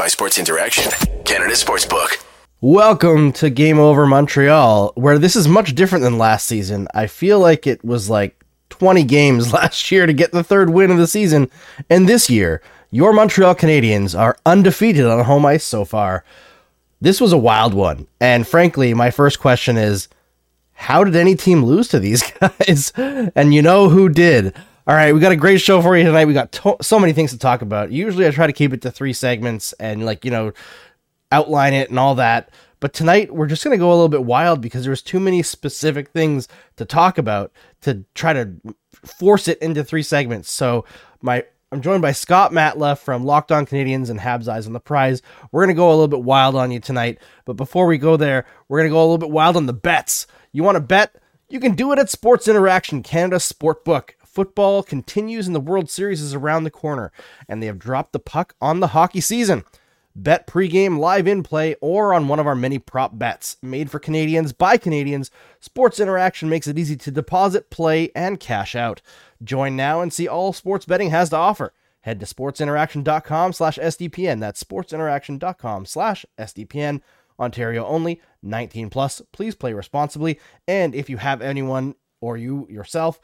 by Sports Interaction, Canada Sportsbook. Welcome to Game Over Montreal, where this is much different than last season. I feel like it was like 20 games last year to get the third win of the season, and this year, your Montreal Canadiens are undefeated on home ice so far. This was a wild one, and frankly, my first question is how did any team lose to these guys? and you know who did. All right, we got a great show for you tonight. We got to- so many things to talk about. Usually I try to keep it to three segments and like, you know, outline it and all that. But tonight we're just to go a little bit wild because there's too many specific things to talk about to try to force it into three segments. So my I'm joined by Scott Matla from Locked On Canadiens and Habs Eyes on the Prize. We're going to go a little bit wild on you tonight. But before we go there, we're going to go a little bit wild on the bets. You want to bet? You can do it at Sports Interaction Canada Sportbook. Football continues and the World Series is around the corner, and they have dropped the puck on the hockey season. Bet pregame, live in play, or on one of our many prop bets. Made for Canadians by Canadians, Sports Interaction makes it easy to deposit, play, and cash out. Join now and see all sports betting has to offer. Head to sportsinteraction.com slash SDPN. That's sportsinteraction.com slash SDPN. Ontario only, 19 plus. Please play responsibly. And if you have anyone or you yourself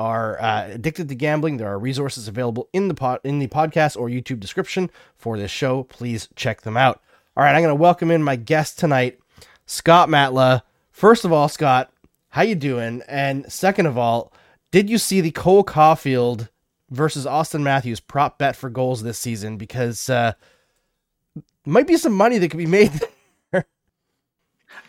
are uh, addicted to gambling, there are resources available in the pod, in the podcast or YouTube description for this show. Please check them out. All right, I'm going to welcome in my guest tonight, Scott Matla. First of all, Scott, how you doing? And second of all, did you see the Cole Caufield versus Austin Matthews prop bet for goals this season? Because uh, might be some money that could be made.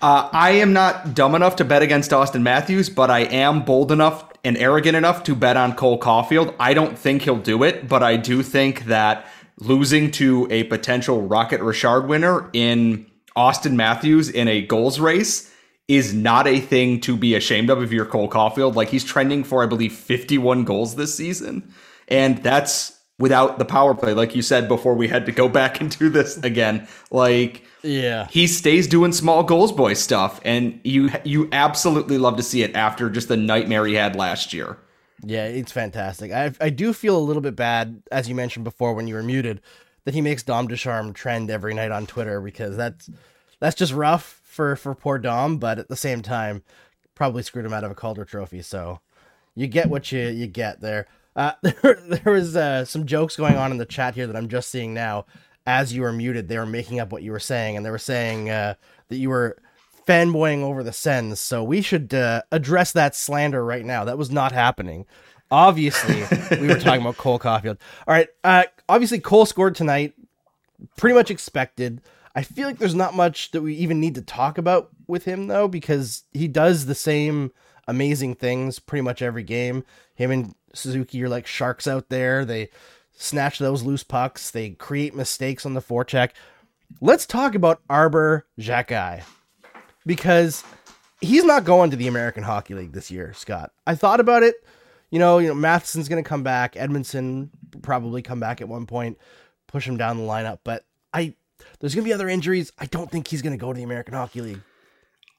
Uh, I am not dumb enough to bet against Austin Matthews, but I am bold enough and arrogant enough to bet on Cole Caufield. I don't think he'll do it, but I do think that losing to a potential Rocket Richard winner in Austin Matthews in a goals race is not a thing to be ashamed of if you're Cole Caufield. Like he's trending for, I believe, 51 goals this season. And that's without the power play, like you said before we had to go back and do this again. Like yeah. He stays doing small goals boy stuff and you you absolutely love to see it after just the nightmare he had last year. Yeah, it's fantastic. I I do feel a little bit bad as you mentioned before when you were muted that he makes Dom Ducharme trend every night on Twitter because that's that's just rough for for poor Dom, but at the same time probably screwed him out of a Calder trophy, so you get what you you get there. Uh, there, there was uh, some jokes going on in the chat here that I'm just seeing now as you were muted, they were making up what you were saying, and they were saying uh, that you were fanboying over the Sens. So we should uh, address that slander right now. That was not happening. Obviously, we were talking about Cole Caufield. All right. Uh, obviously, Cole scored tonight. Pretty much expected. I feel like there's not much that we even need to talk about with him though, because he does the same amazing things pretty much every game. Him and Suzuki are like sharks out there. They snatch those loose pucks. They create mistakes on the forecheck. Let's talk about Arber Xhekaj because he's not going to the American Hockey League this year, Scott. I thought about it. You know, you know, Matheson's going to come back. Edmundson probably come back at one point, push him down the lineup. But I, there's going to be other injuries. I don't think he's going to go to the American Hockey League.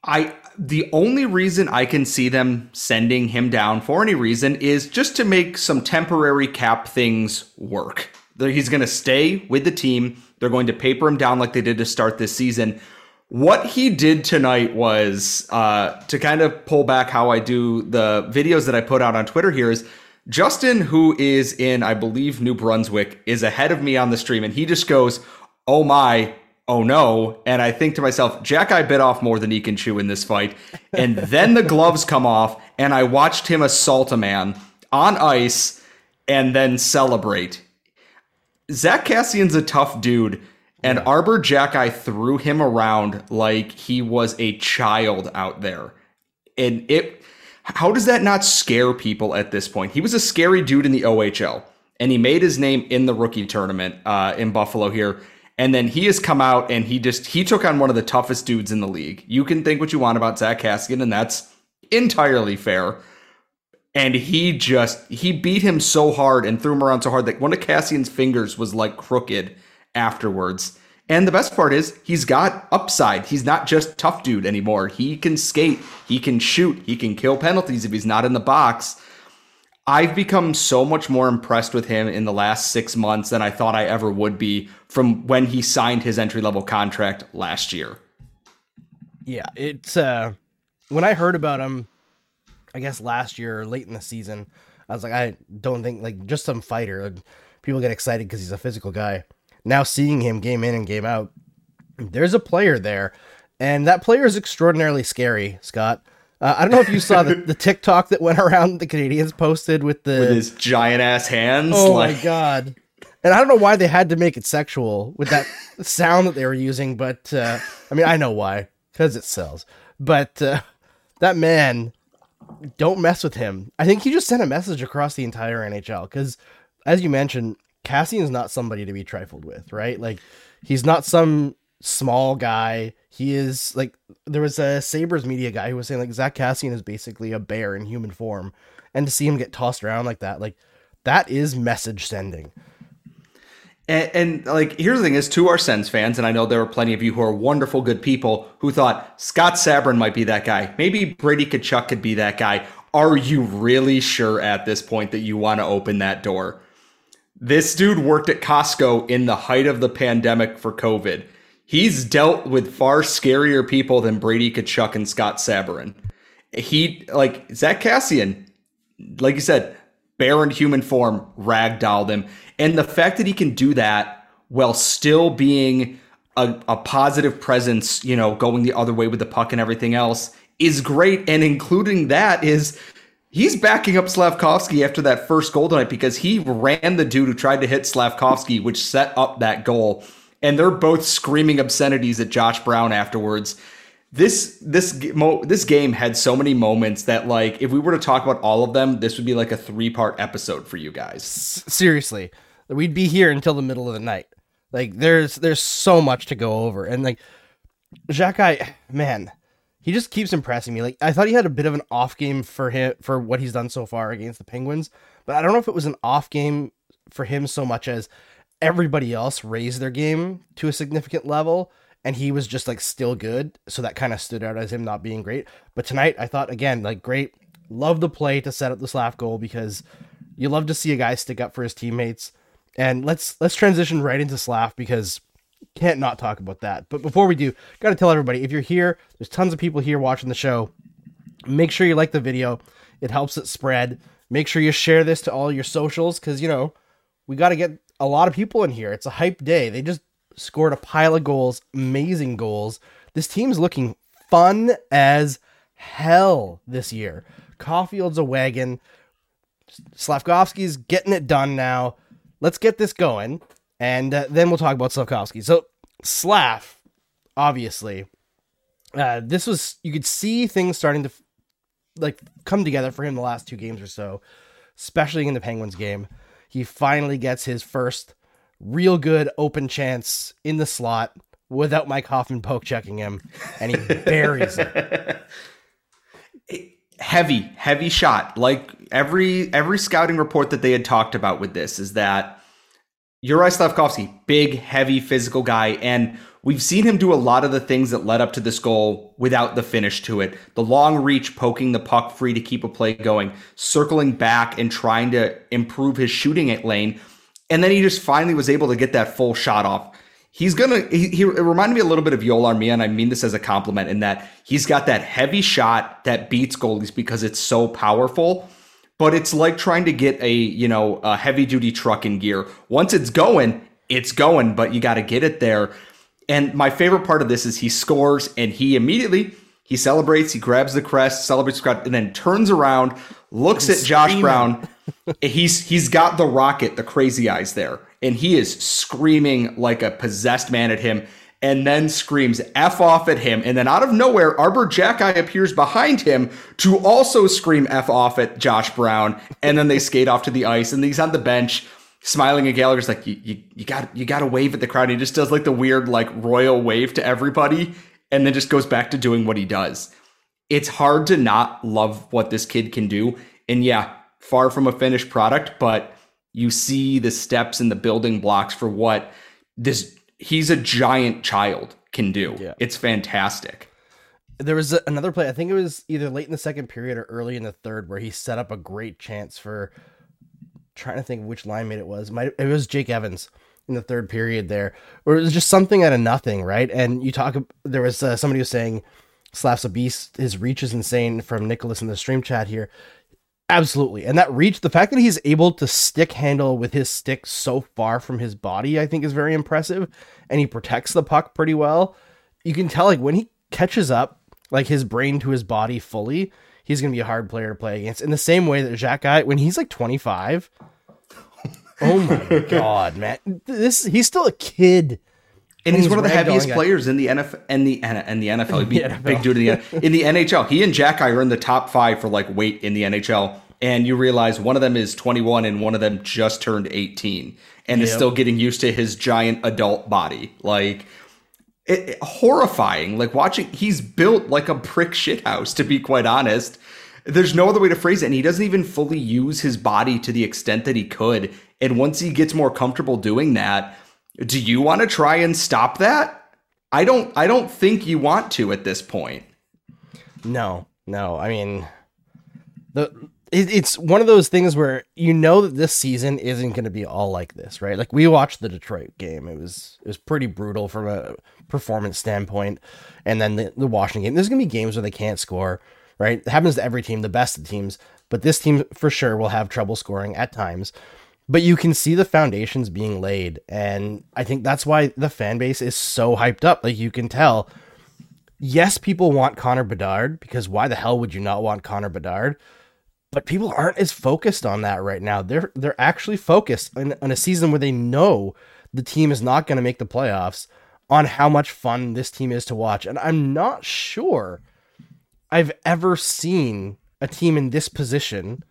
I the only reason I can see them sending him down for any reason is just to make some temporary cap things work. He's going to stay with the team. They're going to paper him down like they did to start this season. What he did tonight was uh, to kind of pull back how I do the videos that I put out on Twitter. Here is Justin, who is in, I believe, New Brunswick, is ahead of me on the stream, and he just goes, "Oh my, oh no. And I think to myself, Xhekaj bit off more than he can chew in this fight. And then the gloves come off, and I watched him assault a man on ice and then celebrate. Zach Kassian's a tough dude, and yeah. Xhekaj threw him around like he was a child out there. And it how does that not scare people at this point? He was a scary dude in the OHL, and he made his name in the rookie tournament uh, in Buffalo here. And then he has come out and he just he took on one of the toughest dudes in the league. You can think what you want about Zach Kassian, and that's entirely fair. And he just he beat him so hard and threw him around so hard that one of Kassian's fingers was like crooked afterwards. And the best part is he's got upside. He's not just tough dude anymore. He can skate, he can shoot, he can kill penalties if he's not in the box. I've become so much more impressed with him in the last six months than I thought I ever would be from when he signed his entry level contract last year. Yeah, it's uh when I heard about him, I guess last year, late in the season, I was like, I don't think like just some fighter. People get excited because he's a physical guy. Now seeing him game in and game out, there's a player there, and that player is extraordinarily scary, Scott. Uh, I don't know if you saw the, the TikTok that went around the Canadiens posted with the with his giant ass hands. Oh like... my god! And I don't know why they had to make it sexual with that sound that they were using, but uh, I mean I know why because it sells. But uh, that man, don't mess with him. I think he just sent a message across the entire NHL because, as you mentioned, Kassian is not somebody to be trifled with, right? Like he's not some small guy. He is like there was a Sabres media guy who was saying like Zach Kassian is basically a bear in human form, and to see him get tossed around like that, like that is message sending. And, and, like, here's the thing: is to our Sens fans, and I know there are plenty of you who are wonderful, good people who thought Scott Sabourin might be that guy. Maybe Brady Tkachuk could be that guy. Are you really sure at this point that you want to open that door? This dude worked at Costco in the height of the pandemic for COVID. He's dealt with far scarier people than Brady Tkachuk and Scott Sabourin. He like Zach Kassian, like you said, bear in human form, ragdolled him. And the fact that he can do that while still being a, a positive presence, you know, going the other way with the puck and everything else is great. And including that is he's backing up Slavkovsky after that first goal tonight because he ran the dude who tried to hit Slavkovsky, which set up that goal. And they're both screaming obscenities at Josh Brown afterwards. This this this game had so many moments that like if we were to talk about all of them this would be like a three part episode for you guys. Seriously. We'd be here until the middle of the night. Like there's there's so much to go over. And like Xhekaj, man he just keeps impressing me. Like i thought he had a bit of an off game for him for what he's done so far against the penguins but i don't know if it was an off game for him so much as everybody else raised their game to a significant level and he was just like still good. So that kind of stood out as him not being great. But tonight, I thought again, like great. Love the play to set up the slap goal because you love to see a guy stick up for his teammates. And let's let's transition right into Slav because can't not talk about that. But before we do, got to tell everybody if you're here, there's tons of people here watching the show. Make sure you like the video. It helps it spread. Make sure you share this to all your socials cuz you know, we got to get a lot of people in here. It's a hype day. They just scored a pile of goals, amazing goals. This team's looking fun as hell this year. Caufield's a wagon. Slavkovsky's getting it done now. Let's get this going, and uh, then we'll talk about Slavkovsky. So, Slav, obviously, uh, this was you could see things starting to like come together for him the last two games or so, especially in the Penguins game. He finally gets his first real good open chance in the slot without Mike Hoffman poke checking him, and he buries it. Heavy, heavy shot. Like every every scouting report that they had talked about with this is that Juraj Slavkovsky, big, heavy, physical guy, and we've seen him do a lot of the things that led up to this goal without the finish to it. The long reach, poking the puck free to keep a play going, circling back and trying to improve his shooting at lane and then he just finally was able to get that full shot off. He's gonna. He, he it reminded me a little bit of Joel Armia, and I mean this as a compliment in that he's got that heavy shot that beats goalies because it's so powerful. But it's like trying to get a you know a heavy duty truck in gear. Once it's going, it's going, but you got to get it there. And my favorite part of this is he scores and he immediately he celebrates, he grabs the crest, celebrates the crowd, and then turns around, looks at Josh screaming. Brown, he's he's got the rocket, the crazy eyes there, and he is screaming like a possessed man at him, and then screams "f off" at him, and then out of nowhere, Arber Xhekaj appears behind him to also scream "f off" at Josh Brown, and then they skate off to the ice, and he's on the bench. Smiling at Gallagher's like you, you, you got you got to wave at the crowd. He just does like the weird like royal wave to everybody, and then just goes back to doing what he does. It's hard to not love what this kid can do. And yeah, far from a finished product, but you see the steps and the building blocks for what this he's a giant child can do. Yeah. It's fantastic. There was another play. I think it was either late in the second period or early in the third where he set up a great chance for. Trying to think which line mate it was. Might it was Jake Evans in the third period there, or it was just something out of nothing, right? And you talk. There was uh, somebody was saying, "Slaps a beast." His reach is insane from Nicholas in the stream chat here. Absolutely. And that reach, the fact that he's able to stick handle with his stick so far from his body, I think is very impressive. And he protects the puck pretty well. You can tell, like, when he catches up, like his brain to his body fully, he's going to be a hard player to play against. In the same way that Xhekaj, when he's like 25, oh my God, man. This, he's still a kid. And he's, he's one of the heaviest players in the NFL and the and the NFL. He'd be a big dude in the in the NHL. He and Jack are in the top five for like weight in the NHL. And you realize one of them is 21 and one of them just turned 18 and yep. is still getting used to his giant adult body. Like it, it, horrifying. Like watching, he's built like a brick shithouse. To be quite honest, there's no other way to phrase it. And he doesn't even fully use his body to the extent that he could. And once he gets more comfortable doing that do you want to try and stop that? I don't I don't think you want to at this point. No. No. I mean the it's one of those things where you know that this season isn't going to be all like this, right? Like we watched the Detroit game. It was it was pretty brutal from a performance standpoint. And then the, the Washington game. There's going to be games where they can't score, right? It happens to every team, the best of teams, but this team for sure will have trouble scoring at times but you can see the foundations being laid and i think that's why the fan base is so hyped up like you can tell yes people want connor bedard because why the hell would you not want connor bedard but people aren't as focused on that right now they're they're actually focused on, on a season where they know the team is not going to make the playoffs on how much fun this team is to watch and i'm not sure i've ever seen a team in this position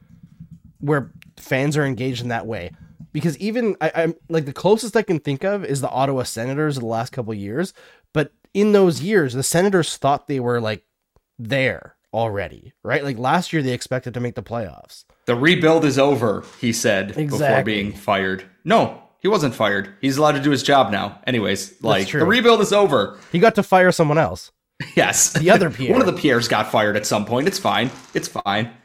where fans are engaged in that way. Because even I, am like the closest I can think of is the Ottawa Senators of the last couple years. But in those years, the Senators thought they were like there already, right? Like last year, they expected to make the playoffs. The rebuild is over, he said exactly. before being fired. No, he wasn't fired. He's allowed to do his job now. Anyways, like the rebuild is over. He got to fire someone else. Yes, the other Pierre. One of the Pierres got fired at some point. It's fine. It's fine.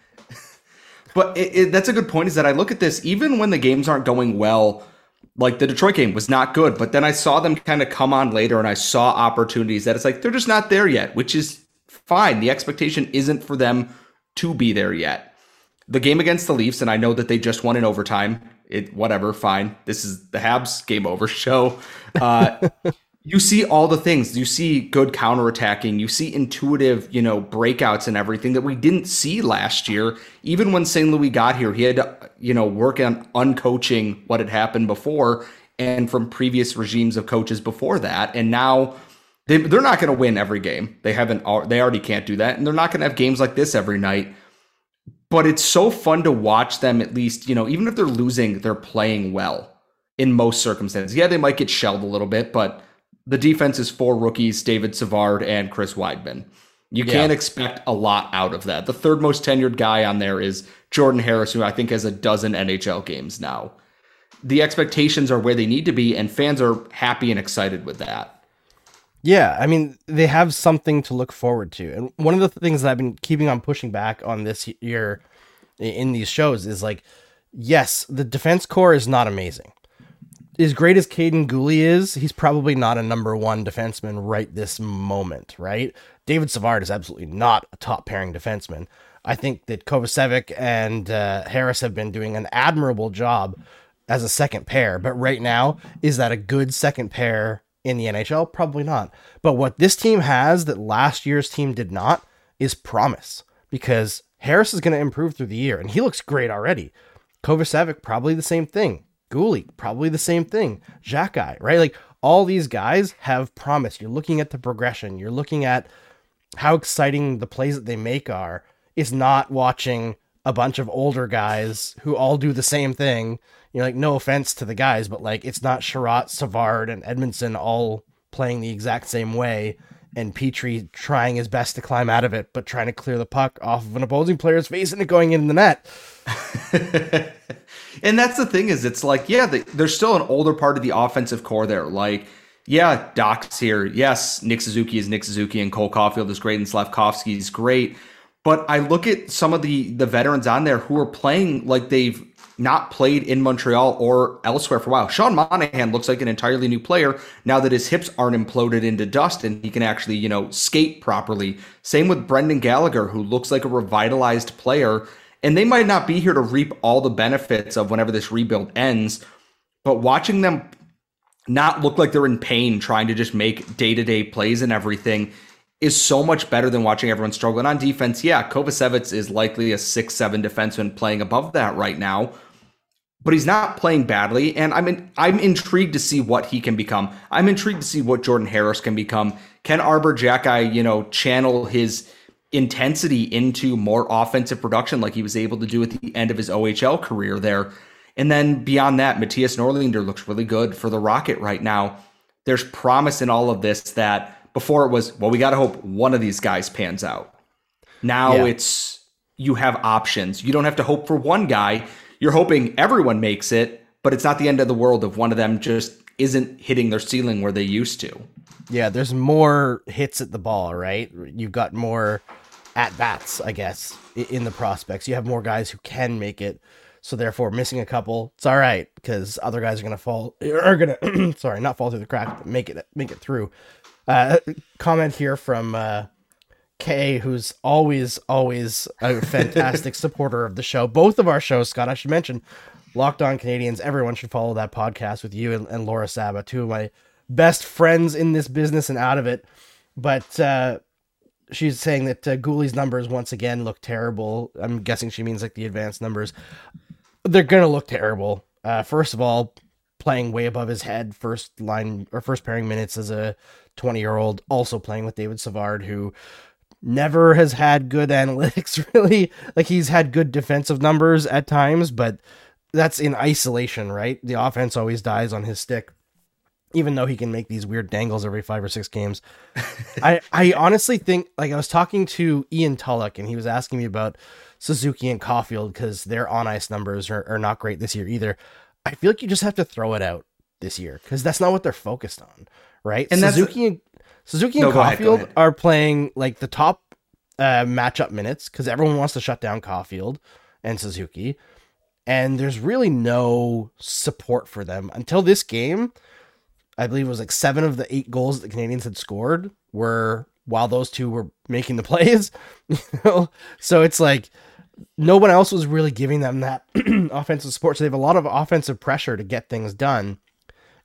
But it, it, that's a good point. Is that I look at this even when the games aren't going well. Like the Detroit game was not good, but then I saw them kind of come on later, and I saw opportunities that it's like they're just not there yet, which is fine. The expectation isn't for them to be there yet. The game against the Leafs, and I know that they just won in overtime. It whatever, fine. This is the Habs game over show. Uh, you see all the things. You see good counterattacking. You see intuitive, you know, breakouts and everything that we didn't see last year. Even when St. Louis got here, he had to, you know, work on uncoaching what had happened before and from previous regimes of coaches before that. And now they, they're not going to win every game. They haven't. They already can't do that, and they're not going to have games like this every night. But it's so fun to watch them. At least, you know, even if they're losing, they're playing well in most circumstances. Yeah, they might get shelled a little bit, but the defense is four rookies David Savard and Chris Wideman. You yeah. can't expect a lot out of that. The third most tenured guy on there is Jordan Harris, who I think has a dozen NHL games now. The expectations are where they need to be, and fans are happy and excited with that. Yeah, I mean, they have something to look forward to. And one of the things that I've been keeping on pushing back on this year in these shows is like, yes, the defense core is not amazing as great as Kaiden Guhle is, he's probably not a number one defenseman right this moment, right? David Savard is absolutely not a top pairing defenseman. I think that Kovacevic and uh, Harris have been doing an admirable job as a second pair, but right now, is that a good second pair in the NHL? Probably not. But what this team has that last year's team did not is promise because Harris is going to improve through the year and he looks great already. Kovacevic, probably the same thing. Guhle, probably the same thing. Xhekaj, right? Like all these guys have promise. You're looking at the progression. You're looking at how exciting the plays that they make are. Is not watching a bunch of older guys who all do the same thing. You know, like no offense to the guys, but like it's not Chiarot, Savard, and Edmundson all playing the exact same way, and Petry trying his best to climb out of it, but trying to clear the puck off of an opposing player's face and it going in the net. and that's the thing is, it's like, yeah, the, there's still an older part of the offensive core there. Like yeah, Dach's here. Yes, Nick Suzuki is Nick Suzuki and Cole Caufield is great and Slavkovsky is great. But I look at some of the the veterans on there who are playing like they've not played in Montreal or elsewhere for a while. Sean Monahan looks like an entirely new player now that his hips aren't imploded into dust and he can actually, you know, skate properly. Same with Brendan Gallagher, who looks like a revitalized player. And they might not be here to reap all the benefits of whenever this rebuild ends. But watching them not look like they're in pain trying to just make day to day plays and everything is so much better than watching everyone struggle. And on defense, yeah, Kovacevic is likely a six seven defenseman playing above that right now, but he's not playing badly. And I'm in, I'm intrigued to see what he can become. I'm intrigued to see what Jordan Harris can become. Can Arber Xhekaj, you know, channel his intensity into more offensive production like he was able to do at the end of his OHL career there? And then beyond that, Mattias Norlinder looks really good for the Rocket right now. There's promise in all of this that before it was, well, we got to hope one of these guys pans out. Now yeah. it's you have options. You don't have to hope for one guy. You're hoping everyone makes it, but it's not the end of the world if one of them just isn't hitting their ceiling where they used to. Yeah, there's more hits at the ball, right? You've got more at bats, I guess, in the prospects. You have more guys who can make it so therefore, missing a couple, it's all right because other guys are gonna fall are gonna sorry not fall through the crack, but make it make it through. Uh, comment here from uh, Kay, who's always always a fantastic supporter of the show. Both of our shows, Scott. I should mention, Locked On Canadiens. Everyone should follow that podcast with you and, and Laura Saba, two of my best friends in this business and out of it. But uh, she's saying that uh, numbers once again look terrible. I'm guessing she means like the advanced numbers they're gonna look terrible. Uh, first of all, playing way above his head, first line or first pairing minutes as a 20 year old, also playing with David Savard, who never has had good analytics really. Like he's had good defensive numbers at times, but that's in isolation, right? The offense always dies on his stick. Even though he can make these weird dangles every five or six games, I I honestly think like I was talking to Ian Tulloch and he was asking me about Suzuki and Caufield because their on ice numbers are, are not great this year either. I feel like you just have to throw it out this year because that's not what they're focused on, right? And Suzuki and Suzuki and no, Caufield ahead, are playing like the top uh, matchup minutes because everyone wants to shut down Caufield and Suzuki, and there's really no support for them until this game. I believe it was like seven of the eight goals that the Canadiens had scored were while those two were making the plays. You know? So it's like no one else was really giving them that offensive support. So they have a lot of offensive pressure to get things done.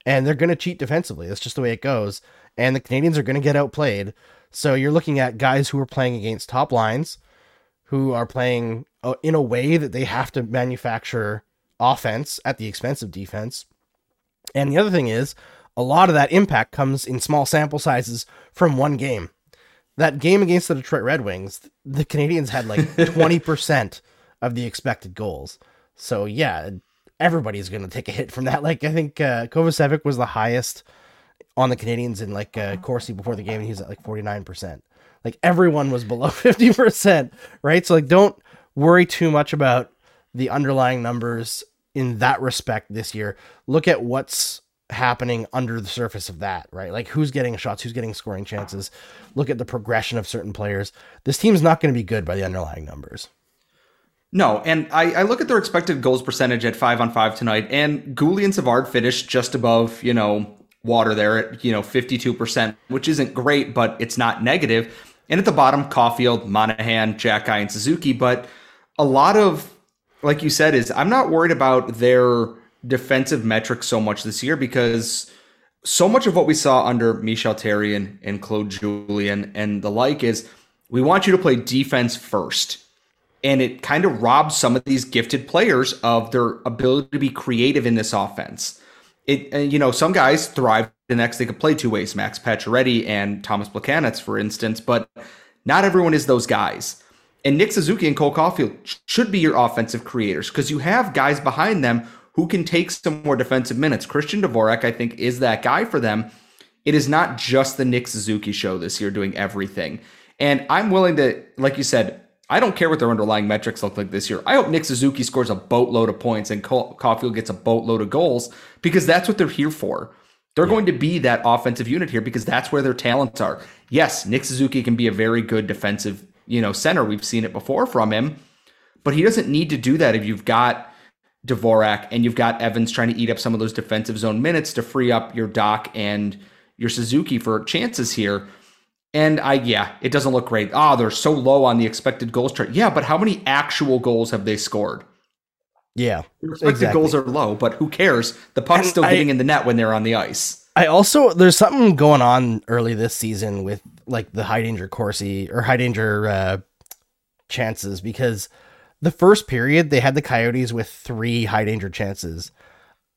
And they're going to cheat defensively. That's just the way it goes. And the Canadiens are going to get outplayed. So you're looking at guys who are playing against top lines, who are playing uh, in a way that they have to manufacture offense at the expense of defense. And the other thing is, a lot of that impact comes in small sample sizes from one game that game against the Detroit Red Wings, the Canadiens had like 20% of the expected goals. So yeah, everybody's going to take a hit from that. Like I think uh, Kovacevic was the highest on the Canadiens in like uh, Corsi before the game and he's at like 49%. Like everyone was below 50%, right? So like don't worry too much about the underlying numbers in that respect this year. Look at what's happening under the surface of that, right? Like who's getting shots, who's getting scoring chances. Look at the progression of certain players. This team's not going to be good by the underlying numbers. No, and I, I, look at their expected goals percentage at five on five tonight, and Guhle and Savard finished just above, you know, water there at, you know, 52%, which isn't great, but it's not negative. And at the bottom, Caufield, Monahan, Xhekaj, and Suzuki. But a lot of, like you said, is I'm not worried about their defensive metrics so much this year because so much of what we saw under Michel Therrien and Claude Julien and the like is we want you to play defense first. And it kind of robs some of these gifted players of their ability to be creative in this offense. It, you know, some guys thrive the next they could play two ways, Max Pacioretty and Thomas Plekanec, for instance, but not everyone is those guys. And Nick Suzuki and Cole Caufield should be your offensive creators because you have guys behind them who can take some more defensive minutes. Christian Dvorak, I think, is that guy for them. It is not just the Nick Suzuki show this year doing everything. And I'm willing to, like you said, I don't care what their underlying metrics look like this year. I hope Nick Suzuki scores a boatload of points and Caufield gets a boatload of goals because that's what they're here for. They're yeah. going to be that offensive unit here because that's where their talents are. Yes, Nick Suzuki can be a very good defensive, you know, center. We've seen it before from him, but he doesn't need to do that if you've got Dvorak and you've got Evans trying to eat up some of those defensive zone minutes to free up your Dach and your Suzuki for chances here. And I, yeah, it doesn't look great. Ah, oh, they're so low on the expected goals chart. Yeah, but how many actual goals have they scored? Yeah, expected exactly. goals are low, but who cares? The puck's and still I, getting in the net when they're on the ice. I also there's something going on early this season with like the high danger Corsi or high danger uh, chances because the first period they had the Coyotes with three high danger chances.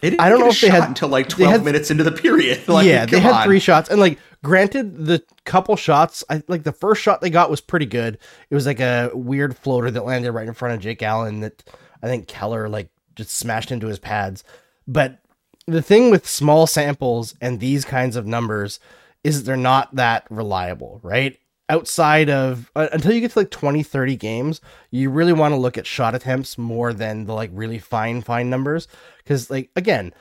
I don't know if they had until like 12 had, minutes into the period. Like, yeah, they had on. three shots, and like, granted, the couple shots, I like the first shot they got was pretty good. It was like a weird floater that landed right in front of Jake Allen that I think Keller like just smashed into his pads. But the thing with small samples and these kinds of numbers is they're not that reliable, right? Outside of uh, until you get to like 20, 30 games, you really want to look at shot attempts more than the like really fine, fine numbers. Because, like, again,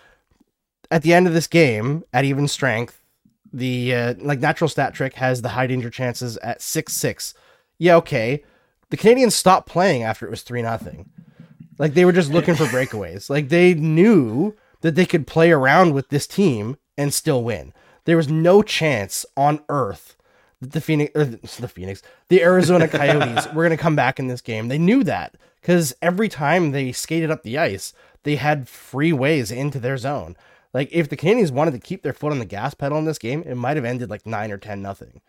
at the end of this game, at even strength, the uh, like natural stat trick has the high danger chances at 6 6. Yeah, okay. The Canadiens stopped playing after it was 3 nothing. Like, they were just looking for breakaways. Like, they knew that they could play around with this team and still win. There was no chance on earth the Phoenix, the Phoenix, the Arizona Coyotes were going to come back in this game. They knew that because every time they skated up the ice, they had free ways into their zone. Like if the Canadiens wanted to keep their foot on the gas pedal in this game, it might have ended like nine or ten nothing.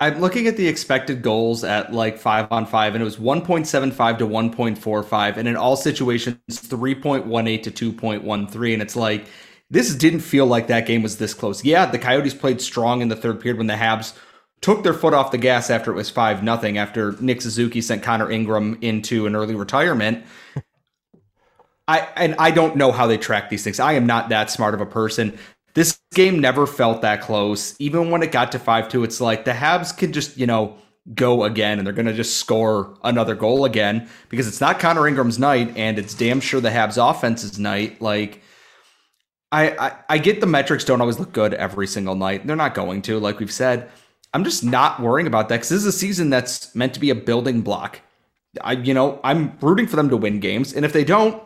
I'm looking at the expected goals at like five on five, and it was 1.75 to 1.45, and in all situations, 3.18 to 2.13. And it's like, this didn't feel like that game was this close. Yeah, the Coyotes played strong in the third period when the Habs took their foot off the gas after it was 5 nothing. after Nick Suzuki sent Connor Ingram into an early retirement. I and I don't know how they track these things. I am not that smart of a person. This game never felt that close. Even when it got to 5 2, it's like the Habs can just, you know, go again and they're going to just score another goal again because it's not Connor Ingram's night and it's damn sure the Habs offense's night. Like, I, I, I get the metrics don't always look good every single night. They're not going to, like we've said. I'm just not worrying about that because this is a season that's meant to be a building block. I, you know, I'm rooting for them to win games, and if they don't,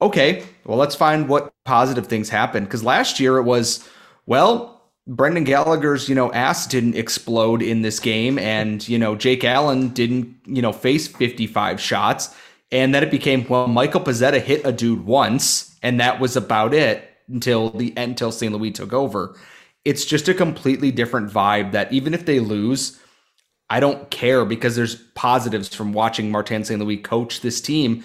okay, well, let's find what positive things happen. Because last year it was, well, Brendan Gallagher's, you know, ass didn't explode in this game, and you know, Jake Allen didn't, you know, face 55 shots, and then it became, well, Michael Pezzetta hit a dude once, and that was about it until the until St. Louis took over. It's just a completely different vibe that even if they lose, I don't care because there's positives from watching Martin St. Louis coach this team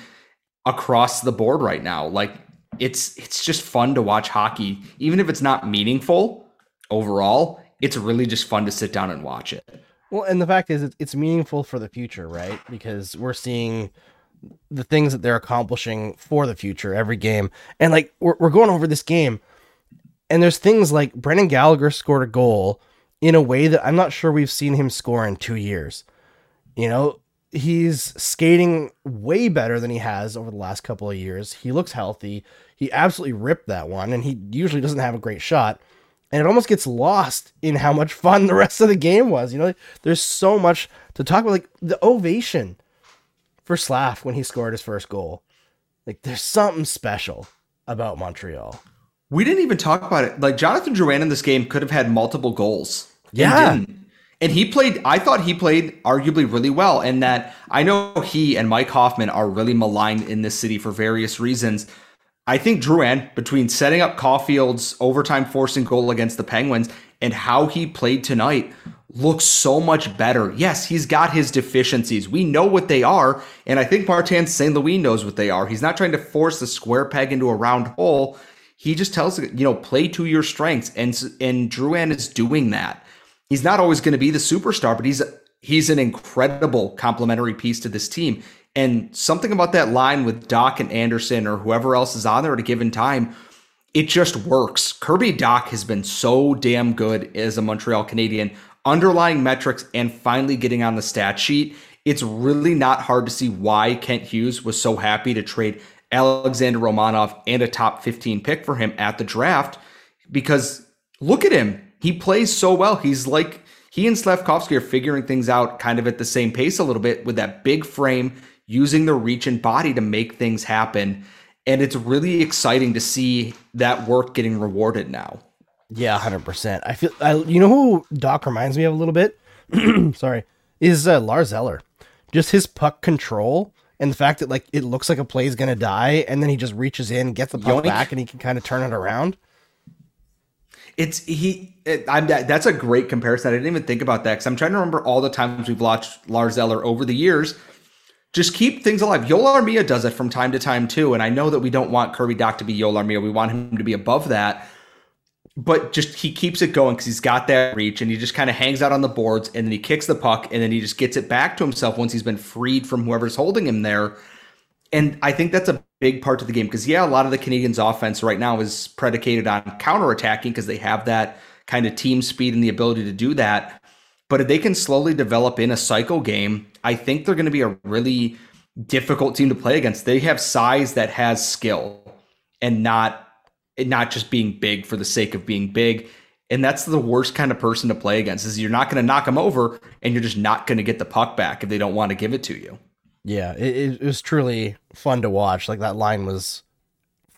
across the board right now. Like it's it's just fun to watch hockey, even if it's not meaningful overall. It's really just fun to sit down and watch it. Well, and the fact is, it's meaningful for the future, right? Because we're seeing the things that they're accomplishing for the future every game, and like we're we're going over this game, and there's things like Brendan Gallagher scored a goal in a way that I'm not sure we've seen him score in two years. You know, he's skating way better than he has over the last couple of years. He looks healthy. He absolutely ripped that one, and he usually doesn't have a great shot. And it almost gets lost in how much fun the rest of the game was. You know, there's so much to talk about. Like the ovation for Slav when he scored his first goal. Like there's something special about Montreal. We didn't even talk about it. Like Jonathan Drouin in this game could have had multiple goals. Yeah. And he played, I thought he played arguably really well. And that I know he and Mike Hoffman are really maligned in this city for various reasons. I think Drouin, between setting up Caufield's overtime forcing goal against the Penguins and how he played tonight, looks so much better. Yes, he's got his deficiencies. We know what they are. And I think Martin St. Louis knows what they are. He's not trying to force a square peg into a round hole. He just tells, you know, play to your strengths. And, and Drouin is doing that he's not always going to be the superstar, but he's he's an incredible complementary piece to this team. And something about that line with Dach and Anderson or whoever else is on there at a given time, it just works. Kirby Dach has been so damn good as a Montreal Canadien, underlying metrics and finally getting on the stat sheet. It's really not hard to see why Kent Hughes was so happy to trade Alexander Romanov and a top 15 pick for him at the draft because look at him. He plays so well. He's like he and Slavkovsky are figuring things out kind of at the same pace a little bit with that big frame, using the reach and body to make things happen. And it's really exciting to see that work getting rewarded now. Yeah, hundred percent. I feel I, you know who Dach reminds me of a little bit. Sorry, is uh, Lars Eller. Just his puck control and the fact that like it looks like a play is gonna die, and then he just reaches in, gets the puck Yoink. back, and he can kind of turn it around. It's he. It, I'm that's a great comparison. I didn't even think about that because I'm trying to remember all the times we've watched Lars Eller over the years. Just keep things alive. Joel Armia does it from time to time too, and I know that we don't want Kirby Dach to be Joel Armia. We want him to be above that but just he keeps it going because he's got that reach and he just kind of hangs out on the boards and then he kicks the puck and then he just gets it back to himself once he's been freed from whoever's holding him there. And I think that's a big part of the game because, yeah, a lot of the Canadiens' offense right now is predicated on counterattacking because they have that kind of team speed and the ability to do that. But if they can slowly develop in a cycle game, I think they're going to be a really difficult team to play against. They have size that has skill and not not just being big for the sake of being big. And that's the worst kind of person to play against is you're not going to knock them over and you're just not going to get the puck back if they don't want to give it to you. Yeah, it, it was truly fun to watch. Like that line was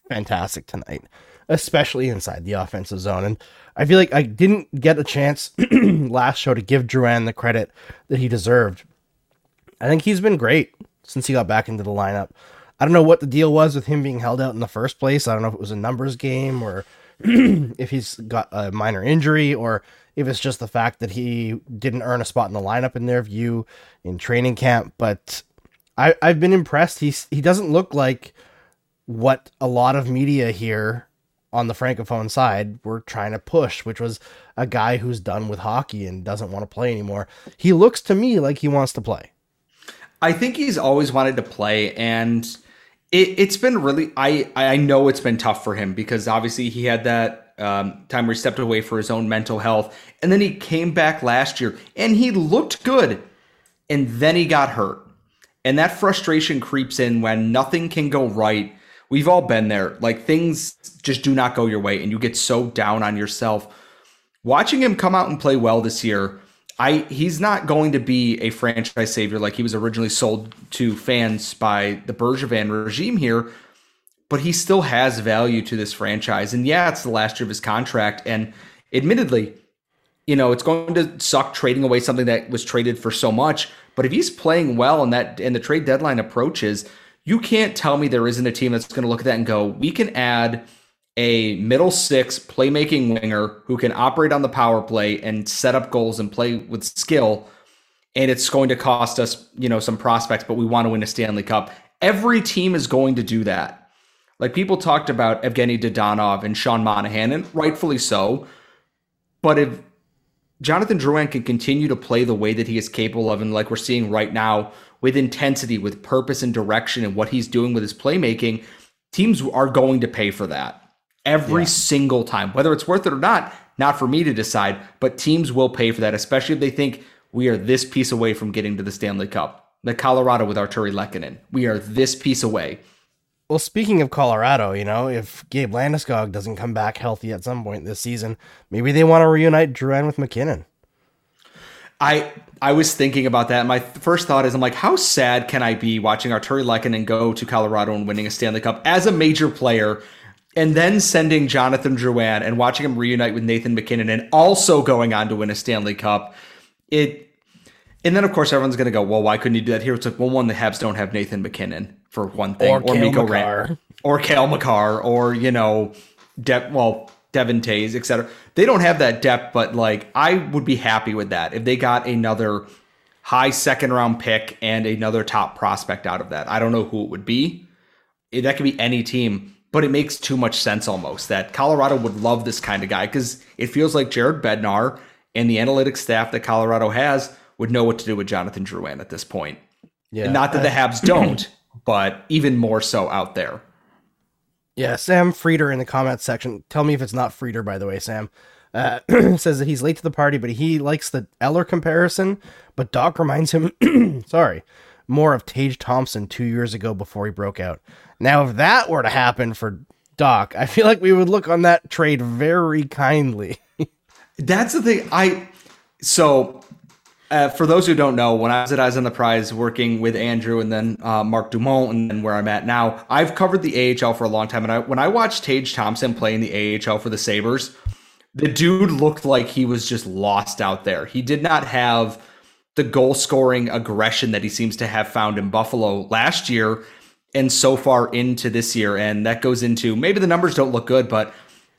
fantastic tonight, especially inside the offensive zone. And I feel like I didn't get a chance last show to give Drouin the credit that he deserved. I think he's been great since he got back into the lineup. I don't know what the deal was with him being held out in the first place. I don't know if it was a numbers game or if he's got a minor injury or if it's just the fact that he didn't earn a spot in the lineup in their view in training camp. But I, I've been impressed. He's he doesn't look like what a lot of media here on the francophone side were trying to push, which was a guy who's done with hockey and doesn't want to play anymore. He looks to me like he wants to play. I think he's always wanted to play and it, has been really I I know it's been tough for him because obviously he had that um, time where he stepped away for his own mental health, and then he came back last year and he looked good, and then he got hurt, and that frustration creeps in when nothing can go right. We've all been there. Like things just do not go your way, and you get so down on yourself. Watching him come out and play well this year I he's not going to be a franchise savior like he was originally sold to fans by the Bergevin regime here, but he still has value to this franchise. And yeah, it's the last year of his contract, and admittedly, you know, it's going to suck trading away something that was traded for so much. But if he's playing well and that and the trade deadline approaches, you can't tell me there isn't a team that's going to look at that and go, we can add a middle six playmaking winger who can operate on the power play and set up goals and play with skill. And it's going to cost us, you know, some prospects, but we want to win a Stanley Cup. Every team is going to do that. Like people talked about Evgeny Dadonov and Sean Monahan, and rightfully so. But if Jonathan Drouin can continue to play the way that he is capable of, and like we're seeing right now, with intensity, with purpose and direction, and what he's doing with his playmaking, teams are going to pay for that every yeah. single time. Whether it's worth it or not, not for me to decide, but teams will pay for that, especially if they think we are this piece away from getting to the Stanley Cup. The Colorado with Artturi Lehkonen. We are this piece away. Well, speaking of Colorado, you know, if Gabe Landeskog doesn't come back healthy at some point this season, maybe they want to reunite Drouin with MacKinnon. I I was thinking about that. My first thought is, I'm like, how sad can I be watching Artturi Lehkonen go to Colorado and winning a Stanley Cup as a major player and then sending Jonathan Drouin and watching him reunite with Nathan MacKinnon and also going on to win a Stanley Cup. It and then of course everyone's gonna go, well, why couldn't you do that here? It's like, well, one, the Habs don't have Nathan MacKinnon for one thing, or, or Mikko Rant, or Cale Makar, or you know, De- well, Devon Toews, etc. They don't have that depth, but like I would be happy with that if they got another high second round pick and another top prospect out of that. I don't know who it would be. That could be any team but it makes too much sense almost that Colorado would love this kind of guy because it feels like Jared Bednar and the analytics staff that Colorado has would know what to do with Jonathan Drouin at this point. Yeah. And not that the Habs don't, but even more so out there. Yeah, Sam Frieder in the comments section. Tell me if it's not Frieder, by the way, Sam. Uh, says that he's late to the party, but he likes the Eller comparison. But Dach reminds him, sorry, more of Tage Thompson two years ago before he broke out. Now, if that were to happen for Dach, I feel like we would look on that trade very kindly. That's the thing. I so uh, for those who don't know, when I was at Eyes on the Prize working with Andrew and then uh, Mark Dumont and then where I'm at now, I've covered the AHL for a long time. And I, when I watched Tage Thompson play in the AHL for the Sabres, the dude looked like he was just lost out there. He did not have the goal scoring aggression that he seems to have found in Buffalo last year and so far into this year. And that goes into maybe the numbers don't look good, but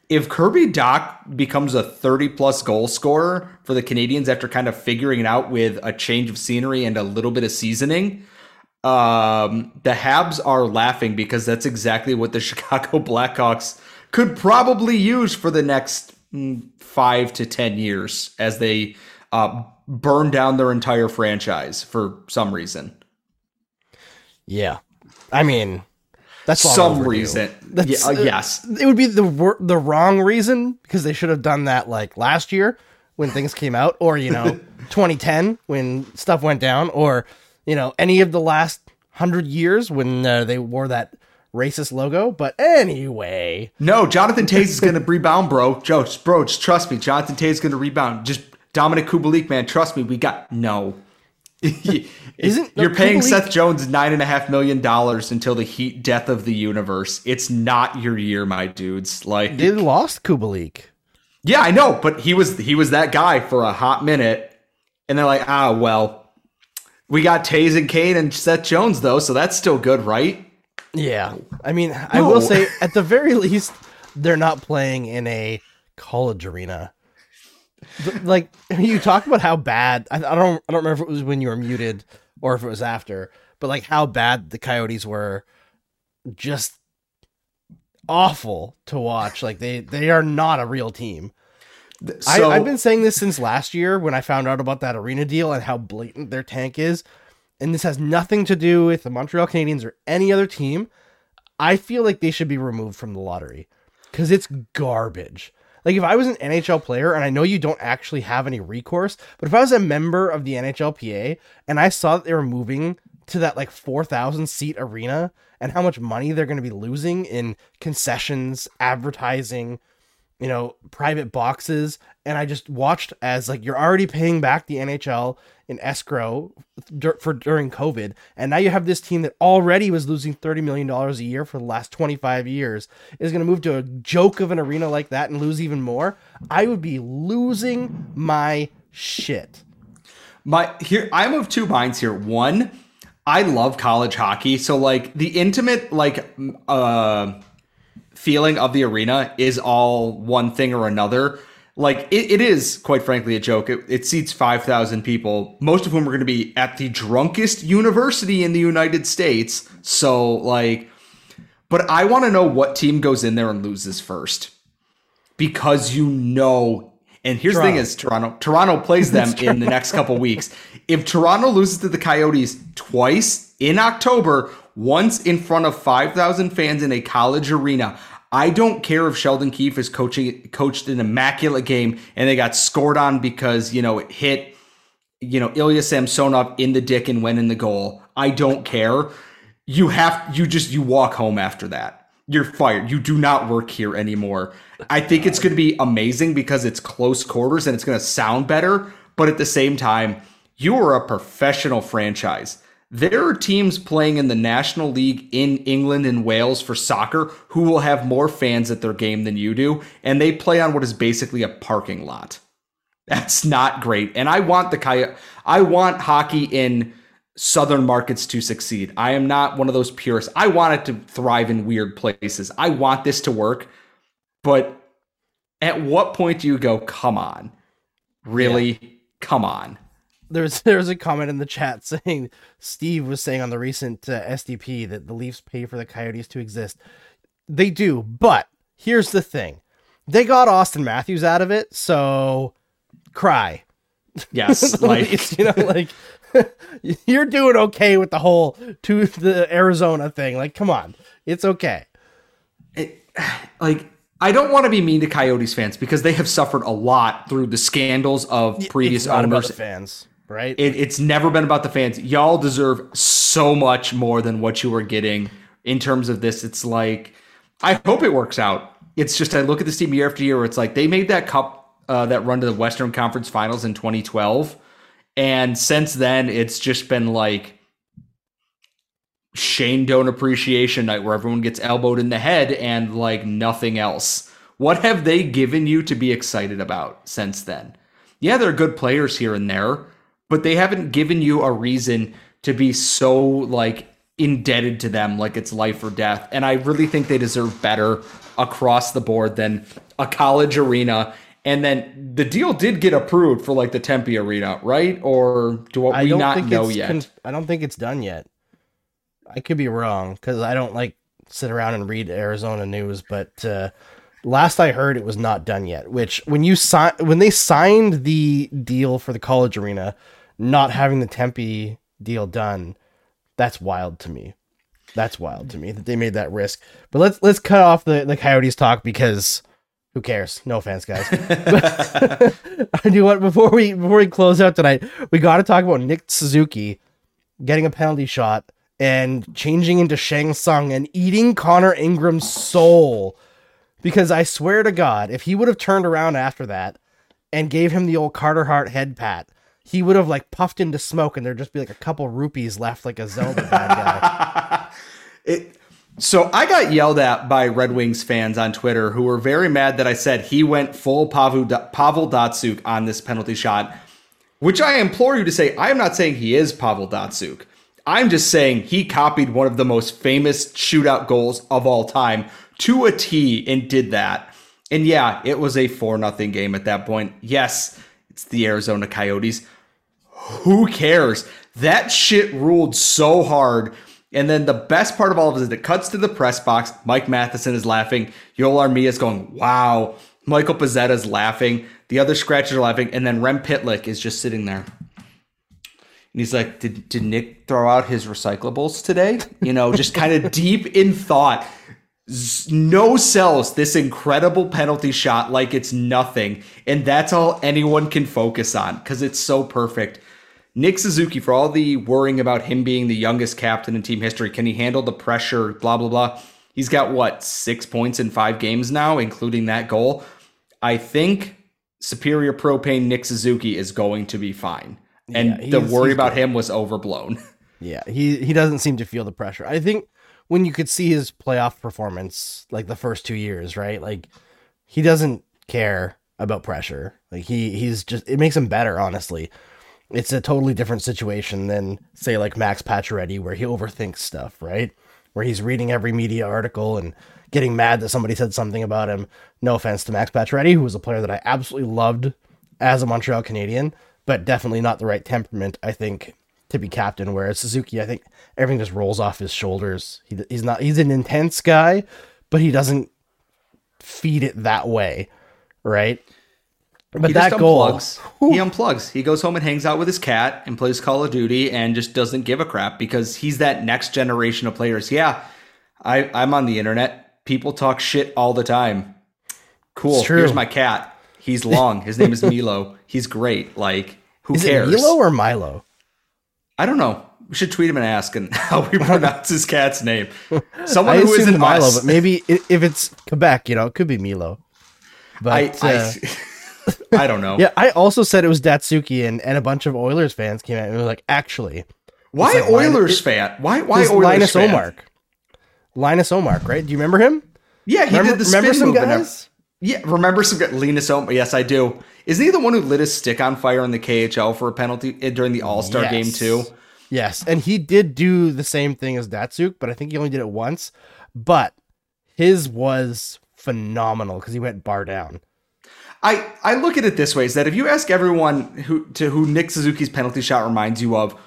if Kirby Dach becomes a 30 plus goal scorer for the Canadiens after kind of figuring it out with a change of scenery and a little bit of seasoning, um, the Habs are laughing because that's exactly what the Chicago Blackhawks could probably use for the next mm, five to 10 years as they uh, burn down their entire franchise for some reason. Yeah. I mean, that's some reason. That's, yeah, uh, yes, it would be the wor- the wrong reason because they should have done that like last year when things came out, or you know, 2010 when stuff went down, or you know, any of the last hundred years when uh, they wore that racist logo. But anyway, no, Jonathan Toews is going to rebound, bro. Joe, bro, just trust me. Jonathan Toews is going to rebound. Just Dominik Kubalik, man, trust me. We got no. Isn't you're paying Seth Jones nine and a half million dollars until the heat death of the universe? It's not your year, my dudes. Like they lost Kubalik. Yeah, I know, but he was he was that guy for a hot minute, and they're like, ah, well, we got Toews and Kane and Seth Jones though, so that's still good, right? Yeah, I mean, no. I will say at the very least, they're not playing in a college arena like you talked about how bad I, I, don't I don't remember if it was when you were muted or if it was after, but like how bad the Coyotes were just awful to watch. Like they they are not a real team. So, I, have been saying this since last year when I found out about that arena deal and how blatant their tank is. And this has nothing to do with the Montreal Canadiens or any other team. I feel like they should be removed from the lottery because it's garbage. Like if I was an NHL player and I know you don't actually have any recourse, but if I was a member of the NHLPA and I saw that they were moving to that like 4,000 seat arena and how much money they're going to be losing in concessions, advertising, you know, private boxes. And I just watched as like you're already paying back the NHL in escrow for during COVID, and now you have this team that already was losing thirty million dollars a year for the last twenty five years is going to move to a joke of an arena like that and lose even more. I would be losing my shit. My here, I'm of two minds here. One, I love college hockey, so like the intimate like uh feeling of the arena is all one thing or another. Like it, it is quite frankly a joke. It, it seats 5000 people most of whom are going to be at the drunkest university in the united states. So like but i want to know what team goes in there and loses first. Because you know and here's toronto. the thing is toronto toronto plays them in the next couple weeks. If toronto loses to the coyotes twice in october once in front of 5000 fans in a college arena I don't care if Sheldon Keefe is coaching coached an immaculate game and they got scored on because you know it hit you know Ilya Samsonov in the dick and went in the goal. I don't care. You have you just you walk home after that. You're fired. You do not work here anymore. I think it's going to be amazing because it's close quarters and it's going to sound better, but at the same time, you are a professional franchise. There are teams playing in the National League in England and Wales for soccer who will have more fans at their game than you do, and they play on what is basically a parking lot. That's not great. And I want the I want hockey in southern markets to succeed. I am not one of those purists. I want it to thrive in weird places. I want this to work. But at what point do you go, come on? Really? Yeah. Come on there's there's a comment in the chat saying Steve was saying on the recent uh, SDP that the Leafs pay for the Coyotes to exist. They do, but here's the thing: they got Auston Matthews out of it, so cry. Yes, like you know, like you're doing okay with the whole to the Arizona thing. Like, come on, it's okay. It, like I don't want to be mean to Coyotes fans because they have suffered a lot through the scandals of previous owners. fans right? It, it's never been about the fans. Y'all deserve so much more than what you were getting in terms of this. It's like, I hope it works out. It's just, I look at this team year after year where it's like they made that cup uh, that run to the Western Conference Finals in 2012. And since then, it's just been like Shane Doan Appreciation Night where everyone gets elbowed in the head and like nothing else. What have they given you to be excited about since then? Yeah, they're good players here and there, but they haven't given you a reason to be so like indebted to them like it's life or death. And I really think they deserve better across the board than a college arena. And then the deal did get approved for like the Tempe arena, right? Or do we not know yet? Con- I don't think it's done yet. I could be wrong because I don't like sit around and read Arizona news, but uh, last I heard, it was not done yet. Which when you sign when they signed the deal for the college arena, not having the Tempe deal done, that's wild to me. That's wild to me that they made that risk. But let's let's cut off the the Coyotes talk because who cares? No offense, guys. I do want before we before we close out tonight, we got to talk about Nick Suzuki getting a penalty shot and changing into Shang Tsung and eating Connor Ingram's soul. Because I swear to God, if he would have turned around after that and gave him the old Carter Hart head pat, he would have like puffed into smoke and there'd just be like a couple rupees left like a Zelda bad guy. it so I got yelled at by Red Wings fans on Twitter who were very mad that I said he went full Pavel, Pavel Datsyuk on this penalty shot, which I implore you to say I am not saying he is Pavel Datsyuk. I'm just saying he copied one of the most famous shootout goals of all time to a T and did that. And yeah, it was a 4 nothing game at that point. Yes, it's the Arizona Coyotes. Who cares? That shit ruled so hard. And then the best part of all of it is it cuts to the press box. Mike Matheson is laughing. Joel Armia is going, wow. Michael Pezzetta is laughing. The other scratchers are laughing. And then Rem Pitlick is just sitting there. And he's like, did, did Nick throw out his recyclables today? You know, just kind of deep in thought. No sells this incredible penalty shot like it's nothing. And that's all anyone can focus on because it's so perfect. Nick Suzuki, for all the worrying about him being the youngest captain in team history, can he handle the pressure? Blah, blah, blah. He's got what, six points in five games now, including that goal. I think Superior Propane Nick Suzuki is going to be fine. And yeah, the worry about good. him was overblown. Yeah, he, he doesn't seem to feel the pressure. I think when you could see his playoff performance, like the first two years, right? Like he doesn't care about pressure. Like he he's just it makes him better, honestly it's a totally different situation than say like Max Pacioretty where he overthinks stuff, right? Where he's reading every media article and getting mad that somebody said something about him. No offense to Max Pacioretty, who was a player that I absolutely loved as a Montreal Canadian, but definitely not the right temperament, I think, to be captain. Whereas Suzuki, I think everything just rolls off his shoulders. He, he's not, he's an intense guy, but he doesn't feed it that way, right? But he that goal, unplugs. he unplugs. He goes home and hangs out with his cat and plays Call of Duty and just doesn't give a crap because he's that next generation of players. Yeah, I, I'm on the internet. People talk shit all the time. Cool. Here's my cat. He's long. His name is Milo. He's great. Like, who is cares? Milo or Milo? I don't know. We should tweet him and ask him how we pronounce his cat's name. Someone who isn't Milo, us. but maybe if it's Quebec, you know, it could be Milo. But I, uh, I I don't know. yeah, I also said it was Datsuki, and, and a bunch of Oilers fans came out and were like, actually. Why like Oilers fan? Why why Oilers Linus fan? Ullmark. Linus Ullmark, right? Do you remember him? Yeah, he remember, did the remember some guys? Yeah, remember some Linus Ullmark? Yes, I do. Isn't he the one who lit his stick on fire in the KHL for a penalty eh, during the All Star yes. game too? Yes, and he did do the same thing as Datsyuk, but I think he only did it once. But his was phenomenal because he went bar down. I, I look at it this way: is that if you ask everyone who to who Nick Suzuki's penalty shot reminds you of,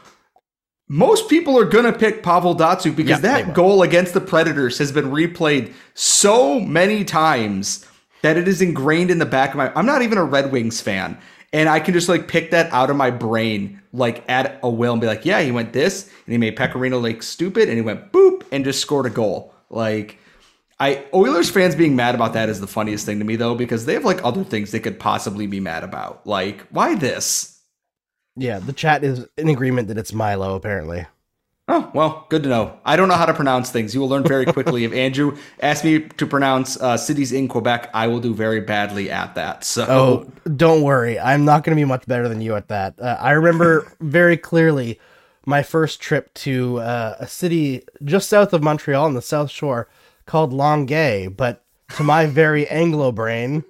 most people are gonna pick Pavel Datsyuk because yeah, that goal against the Predators has been replayed so many times that it is ingrained in the back of my. I'm not even a Red Wings fan, and I can just like pick that out of my brain like at a will and be like, yeah, he went this and he made Pekka Rinne like stupid and he went boop and just scored a goal. Like I Oilers fans being mad about that is the funniest thing to me though because they have like other things they could possibly be mad about. Like why this? Yeah, the chat is in agreement that it's Milo apparently. Oh, well, good to know. I don't know how to pronounce things. You will learn very quickly. if Andrew asks me to pronounce uh, cities in Quebec, I will do very badly at that. So, Oh, don't worry. I'm not going to be much better than you at that. Uh, I remember very clearly my first trip to uh, a city just south of Montreal on the South Shore called Longueuil, but to my very Anglo brain,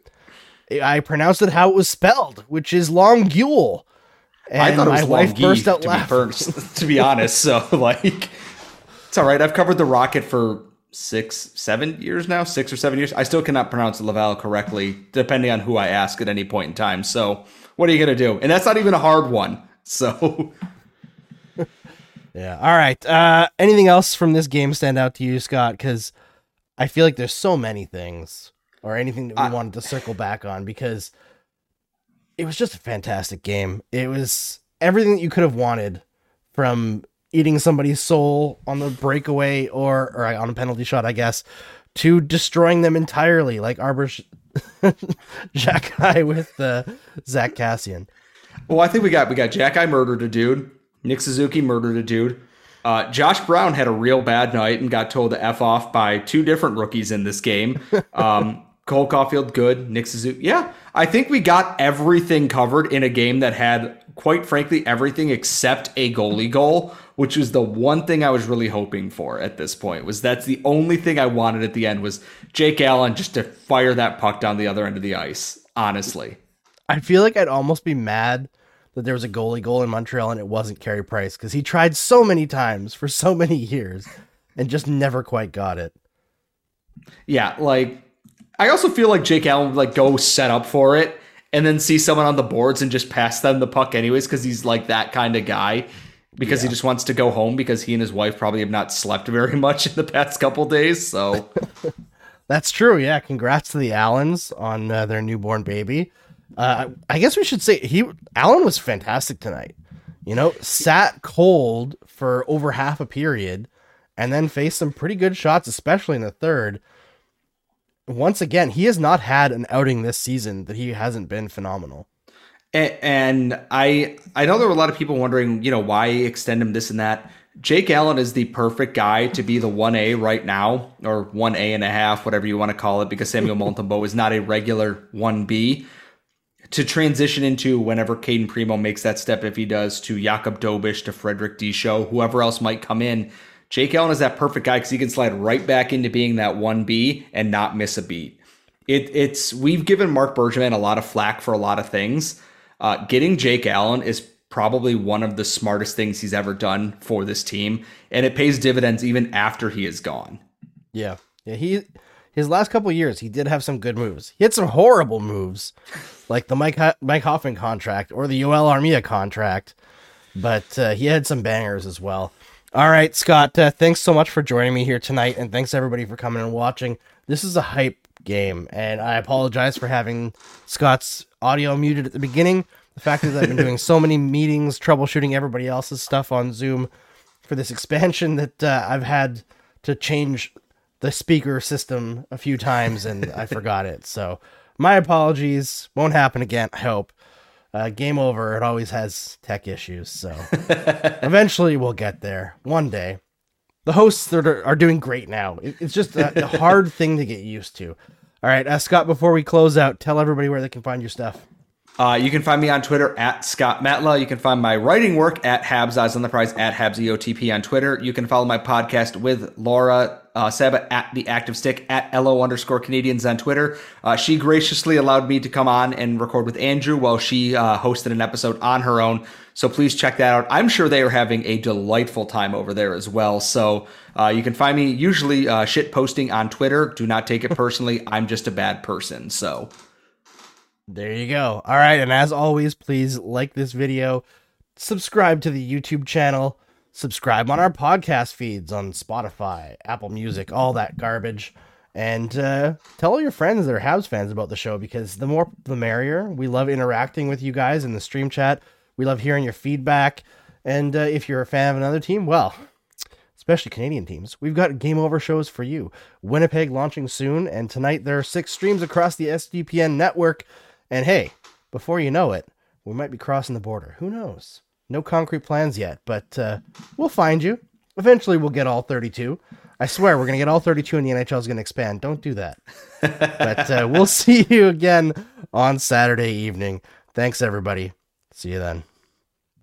I pronounced it how it was spelled, which is Longueuil. And I thought it was my wife Longueuil, burst out to be laughing. first, to be honest. So, like, it's all right. I've covered the Rocket for six, seven years now, six or seven years. I still cannot pronounce Laval correctly, depending on who I ask at any point in time. So, what are you gonna do? And that's not even a hard one. So, Yeah. All right. Uh, anything else from this game stand out to you, Scott? Because I feel like there's so many things, or anything that we I- wanted to circle back on, because it was just a fantastic game. It was everything that you could have wanted from eating somebody's soul on the breakaway or or on a penalty shot, I guess, to destroying them entirely, like Arber Xhekaj with uh, Zack Kassian. well, I think we got we got Xhekaj murdered a dude. Nick Suzuki murdered a dude. Uh, Josh Brown had a real bad night and got told to f off by two different rookies in this game. Um, Cole Caufield, good. Nick Suzuki, yeah. I think we got everything covered in a game that had, quite frankly, everything except a goalie goal, which was the one thing I was really hoping for at this point. Was that's the only thing I wanted at the end was Jake Allen just to fire that puck down the other end of the ice. Honestly, I feel like I'd almost be mad that there was a goalie goal in Montreal and it wasn't Carey Price because he tried so many times for so many years and just never quite got it. yeah. Like I also feel like Jake Allen would like go set up for it and then see someone on the boards and just pass them the puck anyways because he's like that kind of guy because he just wants to go home because he and his wife probably have not slept very much in the past couple days. So That's true. Yeah. Congrats to the Allens on uh, their newborn baby. Uh, I guess we should say he Allen was fantastic tonight. You know, sat cold for over half a period and then faced some pretty good shots, especially in the third. Once again, he has not had an outing this season that he hasn't been phenomenal. A- And I I know there were a lot of people wondering, you know, why extend him this and that. Jake Allen is the perfect guy to be the 1A right now, or 1A and a half, whatever you want to call it, because Samuel Montembeault is not a regular 1B. To transition into whenever Cayden Primeau makes that step, if he does, to Jakub Dobeš, to Frederik Dichow, whoever else might come in, Jake Allen is that perfect guy because he can slide right back into being that 1B and not miss a beat. It, it's we've given Marc Bergevin a lot of flack for a lot of things. Uh, getting Jake Allen is probably one of the smartest things he's ever done for this team, and it pays dividends even after he is gone. Yeah, yeah. He his last couple years, he did have some good moves. He had some horrible moves, like the Mike Ho- Mike Hoffman contract or the Yoel Armia contract, but uh, he had some bangers as well. All right, Scott. Uh, thanks so much for joining me here tonight, and thanks everybody for coming and watching. This is a hype game, and I apologize for having Scott's audio muted at the beginning. The fact is, I've been doing so many meetings, troubleshooting everybody else's stuff on Zoom for this expansion that uh, I've had to change the speaker system a few times and I forgot it. So my apologies. Won't happen again. I hope. Uh, game over. It always has tech issues. So eventually we'll get there one day. The hosts are, are doing great now. It- it's just a, a hard thing to get used to. All right, uh, Scott. Before we close out, tell everybody where they can find your stuff. Uh, you can find me on Twitter at Scott Matla. You can find my writing work at Habs Eyes on the Prize at Habs EOTP on Twitter. You can follow my podcast with Laura uh, Seba at The Active Stick at LO underscore Canadians on Twitter. Uh, she graciously allowed me to come on and record with Andrew while she uh, hosted an episode on her own. So please check that out. I'm sure they are having a delightful time over there as well. So uh, you can find me usually uh, shit posting on Twitter. Do not take it personally. I'm just a bad person. So. There you go. All right, and as always, please like this video, subscribe to the YouTube channel, subscribe on our podcast feeds on Spotify, Apple Music, all that garbage, and uh, tell all your friends that are Habs fans about the show because the more the merrier. We love interacting with you guys in the stream chat. We love hearing your feedback, and uh, if you're a fan of another team, well. Especially Canadian teams. We've got game over shows for you. Winnipeg launching soon, and tonight there are six streams across the SDPN network. And hey, before you know it, we might be crossing the border. Who knows? No concrete plans yet, but uh, we'll find you. Eventually, we'll get all 32. I swear, we're going to get all 32 and the NHL is going to expand. Don't do that. but uh, we'll see you again on Saturday evening. Thanks, everybody. See you then.